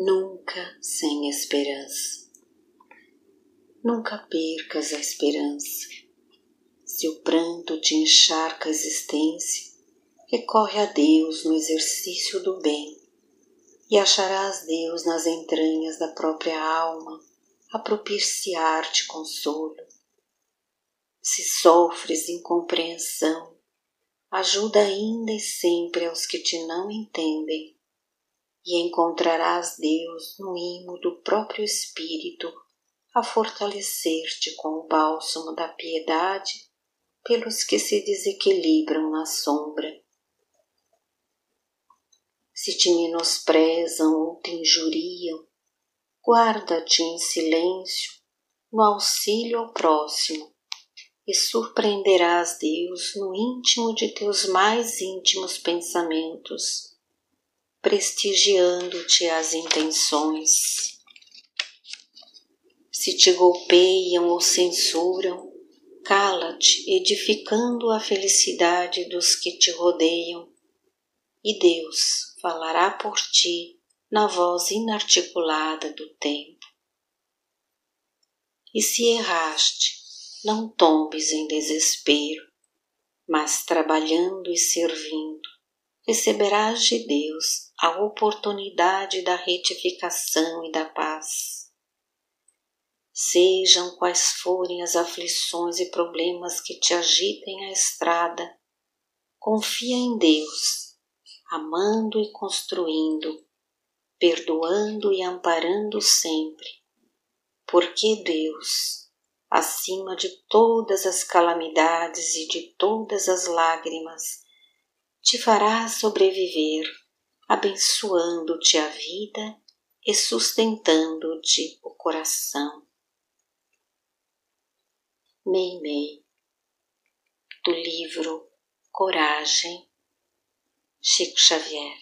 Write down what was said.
Nunca sem esperança. Nunca percas a esperança. Se o pranto te encharca a existência, recorre a Deus no exercício do bem e acharás Deus nas entranhas da própria alma a propiciar-te consolo. Se sofres incompreensão, ajuda ainda e sempre aos que te não entendem e encontrarás Deus no imo do próprio Espírito a fortalecer-te com o bálsamo da piedade pelos que se desequilibram na sombra. Se te menosprezam ou te injuriam, guarda-te em silêncio no auxílio ao próximo e surpreenderás Deus no íntimo de teus mais íntimos pensamentos prestigiando-te as intenções. Se te golpeiam ou censuram, cala-te, edificando a felicidade dos que te rodeiam, e Deus falará por ti na voz inarticulada do tempo. E se erraste, não tombes em desespero, mas trabalhando e servindo, receberás de Deus a oportunidade da retificação e da paz. Sejam quais forem as aflições e problemas que te agitem a estrada, confia em Deus, amando e construindo, perdoando e amparando sempre, porque Deus, acima de todas as calamidades e de todas as lágrimas, te fará sobreviver, abençoando-te a vida e sustentando-te o coração. Mei Mei, do livro Coragem, Chico Xavier.